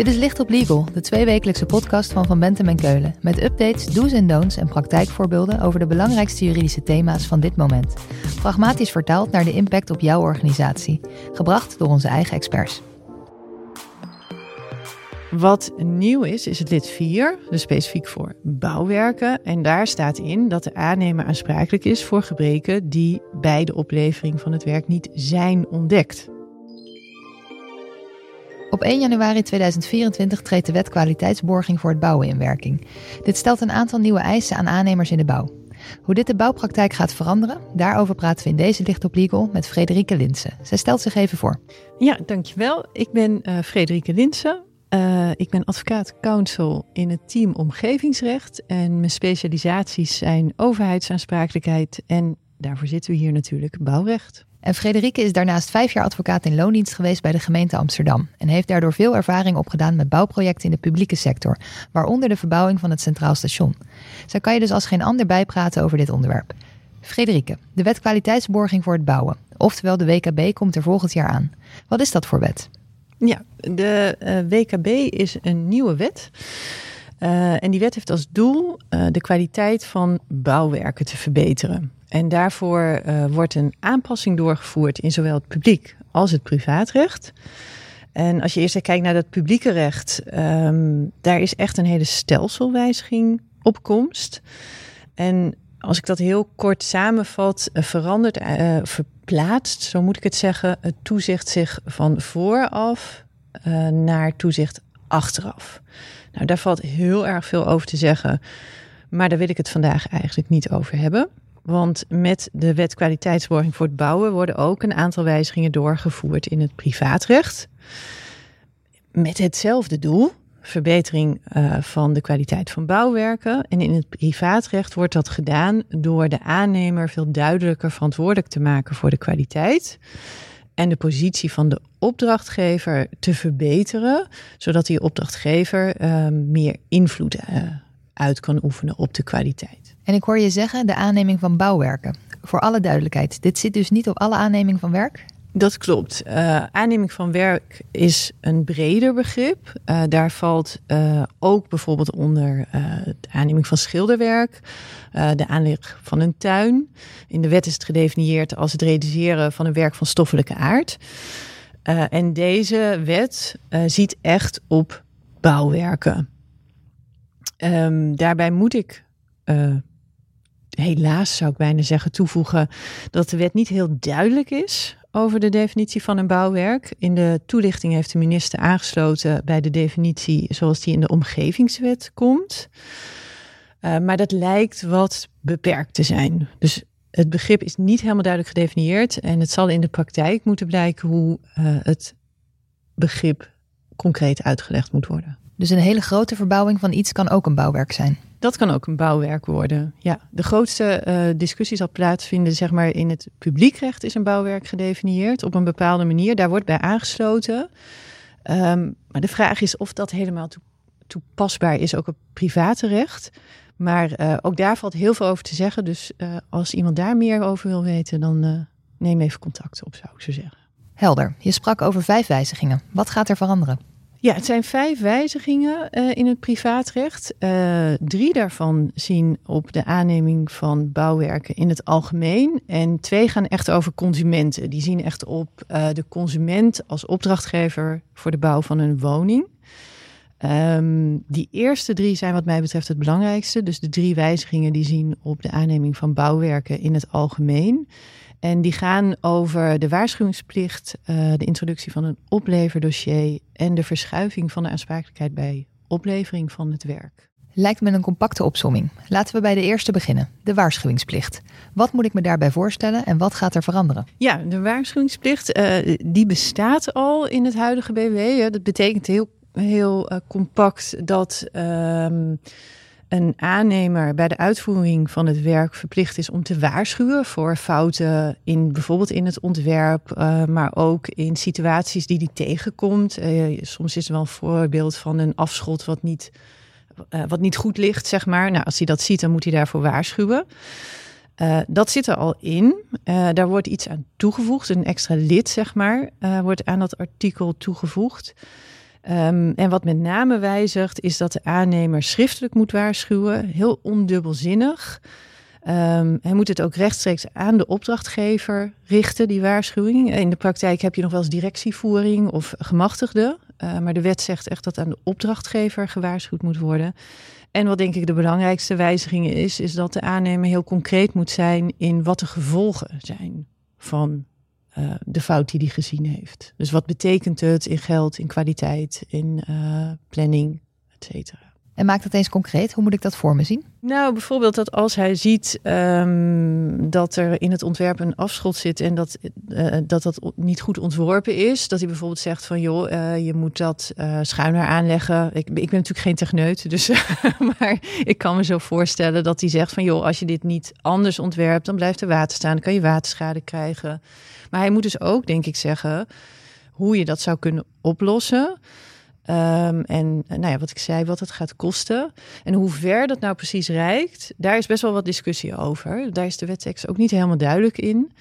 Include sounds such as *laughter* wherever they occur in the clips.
Dit is Licht op Legal, de tweewekelijkse podcast van Van Bentem en Keulen. Met updates, do's en don'ts en praktijkvoorbeelden over de belangrijkste juridische thema's van dit moment. Pragmatisch vertaald naar de impact op jouw organisatie. Gebracht door onze eigen experts. Wat nieuw is, is het lid 4, dus specifiek voor bouwwerken. En daar staat in dat de aannemer aansprakelijk is voor gebreken die bij de oplevering van het werk niet zijn ontdekt. Op 1 januari 2024 treedt de wet kwaliteitsborging voor het bouwen in werking. Dit stelt een aantal nieuwe eisen aan aannemers in de bouw. Hoe dit de bouwpraktijk gaat veranderen, daarover praten we in deze Licht op Legal met Frederike Linsen. Zij stelt zich even voor. Ja, dankjewel. Ik ben uh, Frederike Linsen. Uh, ik ben advocaat counsel in het team omgevingsrecht en mijn specialisaties zijn overheidsaansprakelijkheid en daarvoor zitten we hier natuurlijk bouwrecht. En Frederike is daarnaast vijf jaar advocaat in loondienst geweest bij de gemeente Amsterdam. En heeft daardoor veel ervaring opgedaan met bouwprojecten in de publieke sector, waaronder de verbouwing van het Centraal Station. Zij kan je dus als geen ander bijpraten over dit onderwerp. Frederike, de wet kwaliteitsborging voor het bouwen, oftewel de WKB, komt er volgend jaar aan. Wat is dat voor wet? Ja, de eh, WKB is een nieuwe wet. Uh, en die wet heeft als doel uh, de kwaliteit van bouwwerken te verbeteren. En daarvoor uh, wordt een aanpassing doorgevoerd in zowel het publiek als het privaatrecht. En als je eerst kijkt naar dat publieke recht, um, daar is echt een hele stelselwijziging op komst. En als ik dat heel kort samenvat, verandert, verplaatst, zo moet ik het zeggen, het toezicht zich van vooraf naar toezicht achteraf. Nou, daar valt heel erg veel over te zeggen, maar daar wil ik het vandaag eigenlijk niet over hebben. Want met de wet kwaliteitsborging voor het bouwen worden ook een aantal wijzigingen doorgevoerd in het privaatrecht. Met hetzelfde doel, verbetering uh, van de kwaliteit van bouwwerken. En in het privaatrecht wordt dat gedaan door de aannemer veel duidelijker verantwoordelijk te maken voor de kwaliteit. En de positie van de opdrachtgever te verbeteren, zodat die opdrachtgever uh, meer invloed uh, uit kan oefenen op de kwaliteit. En ik hoor je zeggen de aanneming van bouwwerken. Voor alle duidelijkheid, dit zit dus niet op alle aanneming van werk? Dat klopt. Uh, aanneming van werk is een breder begrip. Uh, daar valt uh, ook bijvoorbeeld onder de aanneming van schilderwerk, de aanleg van een tuin. In de wet is het gedefinieerd als het realiseren van een werk van stoffelijke aard. en deze wet ziet echt op bouwwerken. Um, daarbij moet ik helaas zou ik bijna zeggen toevoegen dat de wet niet heel duidelijk is over de definitie van een bouwwerk. In de toelichting heeft de minister aangesloten bij de definitie zoals die in de omgevingswet komt. Uh, maar dat lijkt wat beperkt te zijn. Dus het begrip is niet helemaal duidelijk gedefinieerd en het zal in de praktijk moeten blijken hoe uh, het begrip concreet uitgelegd moet worden. Dus een hele grote verbouwing van iets kan ook een bouwwerk zijn. Dat kan ook een bouwwerk worden. Ja, de grootste uh, discussie zal plaatsvinden, zeg maar, in het publiekrecht is een bouwwerk gedefinieerd op een bepaalde manier. Daar wordt bij aangesloten. Um, maar de vraag is of dat helemaal toe, toepasbaar is, ook op private recht. Maar uh, ook daar valt heel veel over te zeggen. Dus uh, als iemand daar meer over wil weten, dan neem even contact op, zou ik zo zeggen. Helder. Je sprak over vijf wijzigingen. Wat gaat er veranderen? Ja, het zijn vijf wijzigingen uh, in het privaatrecht. Uh, drie daarvan zien op de aanneming van bouwwerken in het algemeen. En twee gaan echt over consumenten. Die zien echt op uh, de consument als opdrachtgever voor de bouw van een woning. Um, die eerste drie zijn wat mij betreft het belangrijkste. Dus de drie wijzigingen die zien op de aanneming van bouwwerken in het algemeen. En die gaan over de waarschuwingsplicht, uh, de introductie van een opleverdossier en de verschuiving van de aansprakelijkheid bij oplevering van het werk. Lijkt me een compacte opsomming. Laten we bij de eerste beginnen, de waarschuwingsplicht. Wat moet ik me daarbij voorstellen en wat gaat er veranderen? Ja, de waarschuwingsplicht uh, die bestaat al in het huidige BW. Dat betekent heel, heel uh, compact dat. Uh, een aannemer bij de uitvoering van het werk verplicht is om te waarschuwen voor fouten in bijvoorbeeld in het ontwerp, uh, maar ook in situaties die die tegenkomt. Uh, soms is er wel een voorbeeld van een afschot wat niet, uh, wat niet goed ligt, zeg maar. Nou, als hij dat ziet, dan moet hij daarvoor waarschuwen. dat zit er al in. daar wordt iets aan toegevoegd, een extra lid, zeg maar, wordt aan dat artikel toegevoegd. Ehm, en wat met name wijzigt, is dat de aannemer schriftelijk moet waarschuwen. Heel ondubbelzinnig. Um, hij moet het ook rechtstreeks aan de opdrachtgever richten, die waarschuwing. In de praktijk heb je nog wel eens directievoering of gemachtigde. Uh, maar de wet zegt echt dat aan de opdrachtgever gewaarschuwd moet worden. En wat denk ik de belangrijkste wijziging is, is dat de aannemer heel concreet moet zijn in wat de gevolgen zijn van uh, de fout die hij gezien heeft. Dus wat betekent het in geld, in kwaliteit, in uh, planning, et cetera. En maak dat eens concreet. Hoe moet ik dat voor me zien? Nou, bijvoorbeeld dat als hij ziet um, dat er in het ontwerp een afschot zit en dat, uh, dat dat niet goed ontworpen is. Dat hij bijvoorbeeld zegt van joh, uh, je moet dat uh, schuiner aanleggen. Ik, ik ben natuurlijk geen techneut, dus, *laughs* maar ik kan me zo voorstellen dat hij zegt van joh, als je dit niet anders ontwerpt, dan blijft er water staan. Dan kan je waterschade krijgen. Maar hij moet dus ook, denk ik, zeggen hoe je dat zou kunnen oplossen. Um, en nou ja, wat ik zei, wat het gaat kosten. En hoe ver dat nou precies reikt, daar is best wel wat discussie over. Daar is de wettekst ook niet helemaal duidelijk in.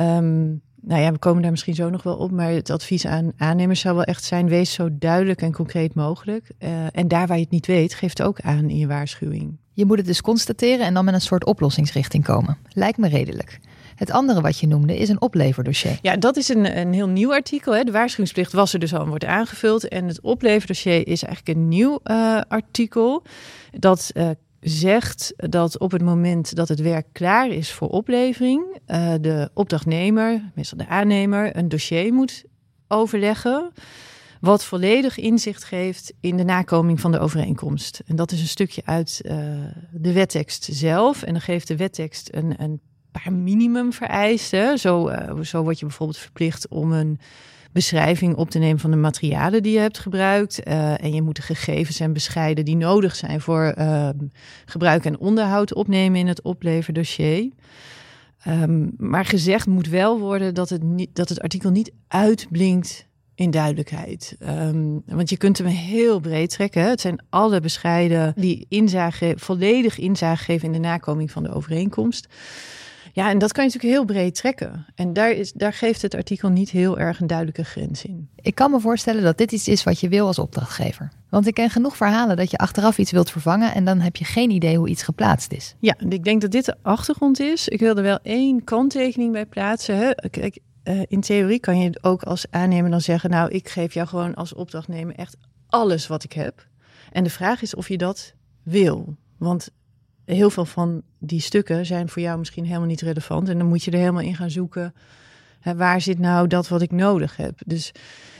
Um, nou ja, we komen daar misschien zo nog wel op. Maar het advies aan aannemers zou wel echt zijn: wees zo duidelijk en concreet mogelijk. Uh, en daar waar je het niet weet, geef het ook aan in je waarschuwing. Je moet het dus constateren en dan met een soort oplossingsrichting komen. Lijkt me redelijk. Het andere wat je noemde is een opleverdossier. Ja, dat is een, een heel nieuw artikel. Hè. De waarschuwingsplicht was er dus al en wordt aangevuld. En het opleverdossier is eigenlijk een nieuw uh, artikel. Dat uh, zegt dat op het moment dat het werk klaar is voor oplevering, uh, de opdrachtnemer, meestal de aannemer, een dossier moet overleggen. Wat volledig inzicht geeft in de nakoming van de overeenkomst. En dat is een stukje uit uh, de wettekst zelf. En dan geeft de wettekst een, een paar minimumvereisten. Zo, uh, zo word je bijvoorbeeld verplicht om een beschrijving op te nemen van de materialen die je hebt gebruikt. Uh, en je moet de gegevens en bescheiden die nodig zijn voor uh, gebruik en onderhoud opnemen in het opleverdossier. Um, maar gezegd moet wel worden dat het, niet, dat het artikel niet uitblinkt in duidelijkheid. Um, want je kunt hem heel breed trekken. Het zijn alle bescheiden die inzage, volledig inzage geven in de nakoming van de overeenkomst. Ja, en dat kan je natuurlijk heel breed trekken. En daar, is, daar geeft het artikel niet heel erg een duidelijke grens in. Ik kan me voorstellen dat dit iets is wat je wil als opdrachtgever. Want ik ken genoeg verhalen dat je achteraf iets wilt vervangen en dan heb je geen idee hoe iets geplaatst is. Ja, ik denk dat dit de achtergrond is. Ik wil er wel één kanttekening bij plaatsen. Hè. Kijk, uh, in theorie kan je ook als aannemer dan zeggen: Nou, ik geef jou gewoon als opdrachtnemer echt alles wat ik heb. En de vraag is of je dat wil. Want heel veel van die stukken zijn voor jou misschien helemaal niet relevant. En dan moet je er helemaal in gaan zoeken. Hè, waar zit nou dat wat ik nodig heb? Dus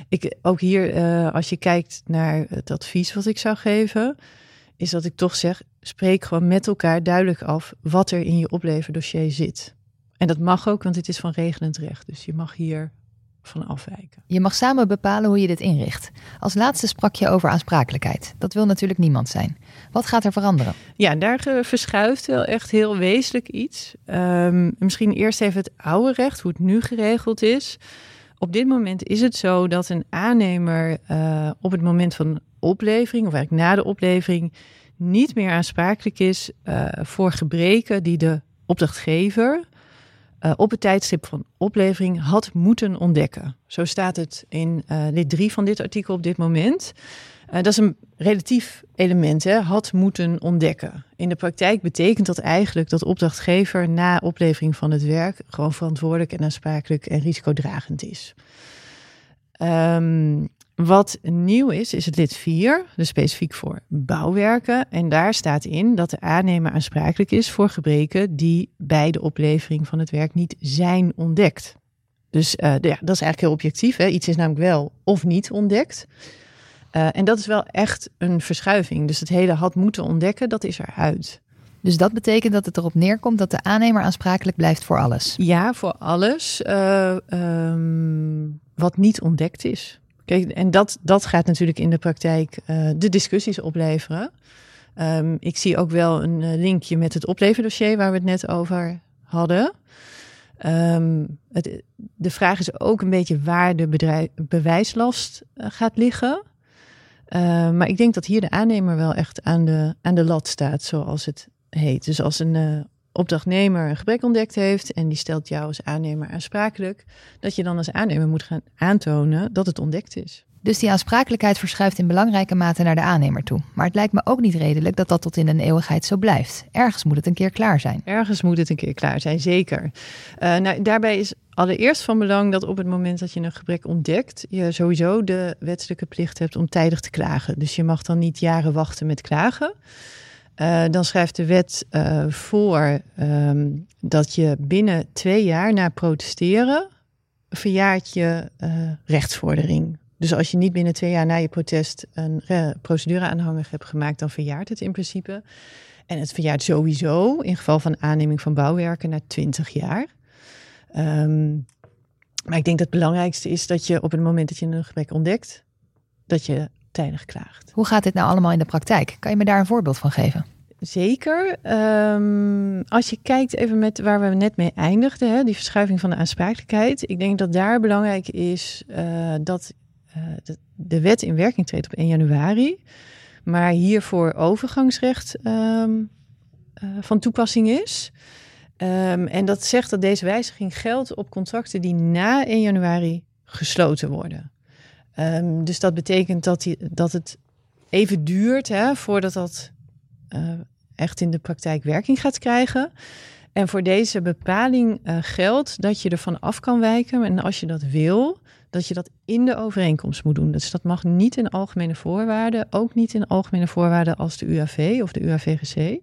ik, ook hier, uh, als je kijkt naar het advies wat ik zou geven, is dat ik toch zeg: spreek gewoon met elkaar duidelijk af wat er in je opleverdossier zit. En dat mag ook, want het is van regelend recht. Dus je mag hier van afwijken. Je mag samen bepalen hoe je dit inricht. Als laatste sprak je over aansprakelijkheid. Dat wil natuurlijk niemand zijn. Wat gaat er veranderen? Ja, daar uh, verschuift wel echt heel wezenlijk iets. Um, misschien eerst even het oude recht, hoe het nu geregeld is. Op dit moment is het zo dat een aannemer uh, op het moment van oplevering, of eigenlijk na de oplevering, niet meer aansprakelijk is uh, voor gebreken die de opdrachtgever uh, op het tijdstip van oplevering had moeten ontdekken. Zo staat het in uh, lid 3 van dit artikel op dit moment. Uh, dat is een relatief element, hè? had moeten ontdekken. In de praktijk betekent dat eigenlijk dat opdrachtgever na oplevering van het werk gewoon verantwoordelijk en aansprakelijk en risicodragend is. Um, wat nieuw is, is het lid 4, dus specifiek voor bouwwerken. En daar staat in dat de aannemer aansprakelijk is voor gebreken die bij de oplevering van het werk niet zijn ontdekt. Dus uh, ja, dat is eigenlijk heel objectief. Hè? Iets is namelijk wel of niet ontdekt. Uh, en dat is wel echt een verschuiving. Dus het hele had moeten ontdekken, dat is eruit. Dus dat betekent dat het erop neerkomt dat de aannemer aansprakelijk blijft voor alles? Ja, voor alles uh, um, wat niet ontdekt is. Kijk, en dat, dat gaat natuurlijk in de praktijk uh, de discussies opleveren. Um, ik zie ook wel een uh, linkje met het opleverdossier waar we het net over hadden. Um, het, de vraag is ook een beetje waar de bedrijf, bewijslast uh, gaat liggen. maar ik denk dat hier de aannemer wel echt aan de, aan de lat staat, zoals het heet. Dus als een opdrachtnemer een gebrek ontdekt heeft en die stelt jou als aannemer aansprakelijk, dat je dan als aannemer moet gaan aantonen dat het ontdekt is. Dus die aansprakelijkheid verschuift in belangrijke mate naar de aannemer toe. Maar het lijkt me ook niet redelijk dat dat tot in een eeuwigheid zo blijft. Ergens moet het een keer klaar zijn. Ergens moet het een keer klaar zijn, zeker. Uh, nou, daarbij is allereerst van belang dat op het moment dat je een gebrek ontdekt, je sowieso de wetselijke plicht hebt om tijdig te klagen. Dus je mag dan niet jaren wachten met klagen. Uh, dan schrijft de wet uh, voor um, dat je binnen twee jaar na protesteren verjaart je uh, rechtsvordering. Dus als je niet binnen twee jaar na je protest een procedure aanhangig hebt gemaakt, dan verjaart het in principe. En het verjaart sowieso in geval van aanneming van bouwwerken na 20 jaar. Um, maar ik denk dat het belangrijkste is dat je op het moment dat je een gebrek ontdekt, dat je tijdig klaagt. Hoe gaat dit nou allemaal in de praktijk? Kan je me daar een voorbeeld van geven? Zeker. Um, als je kijkt even met waar we net mee eindigden, hè, die verschuiving van de aansprakelijkheid. Ik denk dat daar belangrijk is uh, dat uh, de, de, wet in werking treedt op 1 januari. Maar hiervoor overgangsrecht um, uh, van toepassing is. Um, en dat zegt dat deze wijziging geldt op contracten die na 1 januari gesloten worden. Um, dus dat betekent dat, die, dat het even duurt hè, voordat dat uh, echt in de praktijk werking gaat krijgen. En voor deze bepaling uh, geldt dat je ervan af kan wijken. En als je dat wil, dat je dat in de overeenkomst moet doen. Dus dat mag niet in algemene voorwaarden, ook niet in algemene voorwaarden als de UAV of de UAVGC.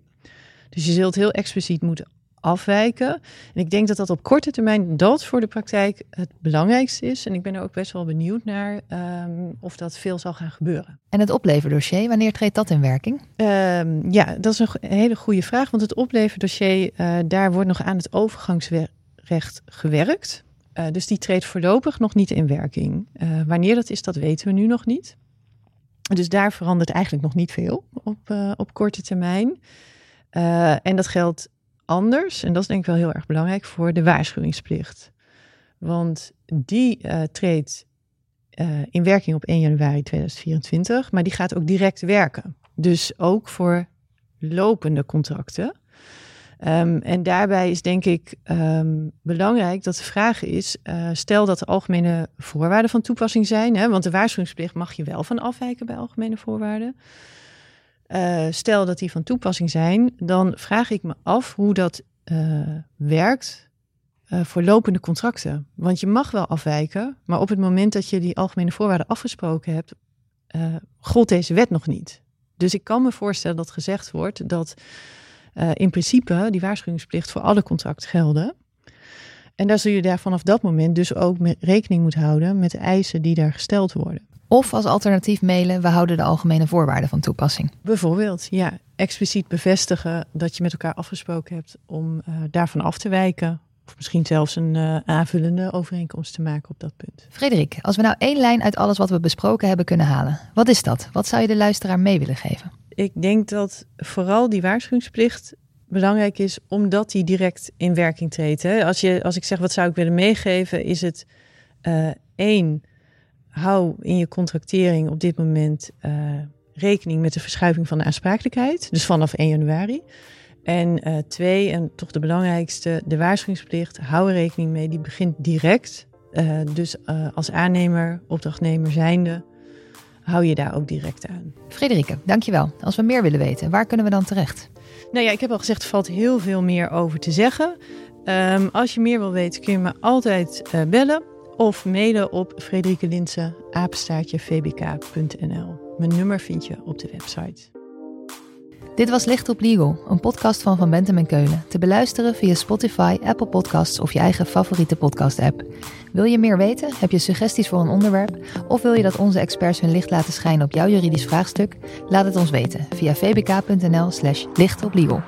Dus je zult heel expliciet moeten afwijken. En ik denk dat dat op korte termijn dat voor de praktijk het belangrijkste is. En ik ben er ook best wel benieuwd naar um, of dat veel zal gaan gebeuren. En het opleverdossier, wanneer treedt dat in werking? Um, ja, dat is een hele goede vraag. Want het opleverdossier, uh, daar wordt nog aan het overgangsrecht gewerkt. Uh, dus die treedt voorlopig nog niet in werking. Uh, wanneer dat is, dat weten we nu nog niet. Dus daar verandert eigenlijk nog niet veel op, op korte termijn. en dat geldt anders, en dat is denk ik wel heel erg belangrijk, voor de waarschuwingsplicht. Want die uh, treedt uh, in werking op 1 januari 2024, maar die gaat ook direct werken. Dus ook voor lopende contracten. Um, en daarbij is denk ik um, belangrijk dat de vraag is: uh, stel dat de algemene voorwaarden van toepassing zijn, hè, want de waarschuwingsplicht mag je wel van afwijken bij algemene voorwaarden. Uh, stel dat die van toepassing zijn, dan vraag ik me af hoe dat uh, werkt uh, voor lopende contracten. Want je mag wel afwijken, maar op het moment dat je die algemene voorwaarden afgesproken hebt, gold deze wet nog niet. Dus ik kan me voorstellen dat gezegd wordt dat in principe die waarschuwingsplicht voor alle contracten gelden. En daar zul je daar vanaf dat moment dus ook rekening moeten houden met de eisen die daar gesteld worden. Of als alternatief mailen, we houden de algemene voorwaarden van toepassing. Bijvoorbeeld, ja. Expliciet bevestigen dat je met elkaar afgesproken hebt om uh, daarvan af te wijken. Of misschien zelfs een uh, aanvullende overeenkomst te maken op dat punt. Frederik, als we nou één lijn uit alles wat we besproken hebben kunnen halen, wat is dat? Wat zou je de luisteraar mee willen geven? Ik denk dat vooral die waarschuwingsplicht belangrijk is, omdat die direct in werking treedt. Hè? Als, je, als ik zeg wat zou ik willen meegeven, is het uh, één hou in je contractering op dit moment uh, rekening met de verschuiving van de aansprakelijkheid. Dus vanaf 1 januari. En uh, twee, en toch de belangrijkste, de waarschuwingsplicht. Hou er rekening mee, die begint direct. Uh, dus als aannemer, opdrachtnemer zijnde, hou je daar ook direct aan. Frederike, dankjewel. Als we meer willen weten, waar kunnen we dan terecht? Nou ja, ik heb al gezegd, er valt heel veel meer over te zeggen. Um, als je meer wil weten, kun je me altijd bellen of mailen op Frederike Linse, vbk.nl. Mijn nummer vind je op de website. Dit was Licht op Legal, een podcast van Van Bentem en Keulen. Te beluisteren via Spotify, Apple Podcasts of je eigen favoriete podcast-app. Wil je meer weten? Heb je suggesties voor een onderwerp? Of wil je dat onze experts hun licht laten schijnen op jouw juridisch vraagstuk? Laat het ons weten via vbk.nl/slash lichtoplegal.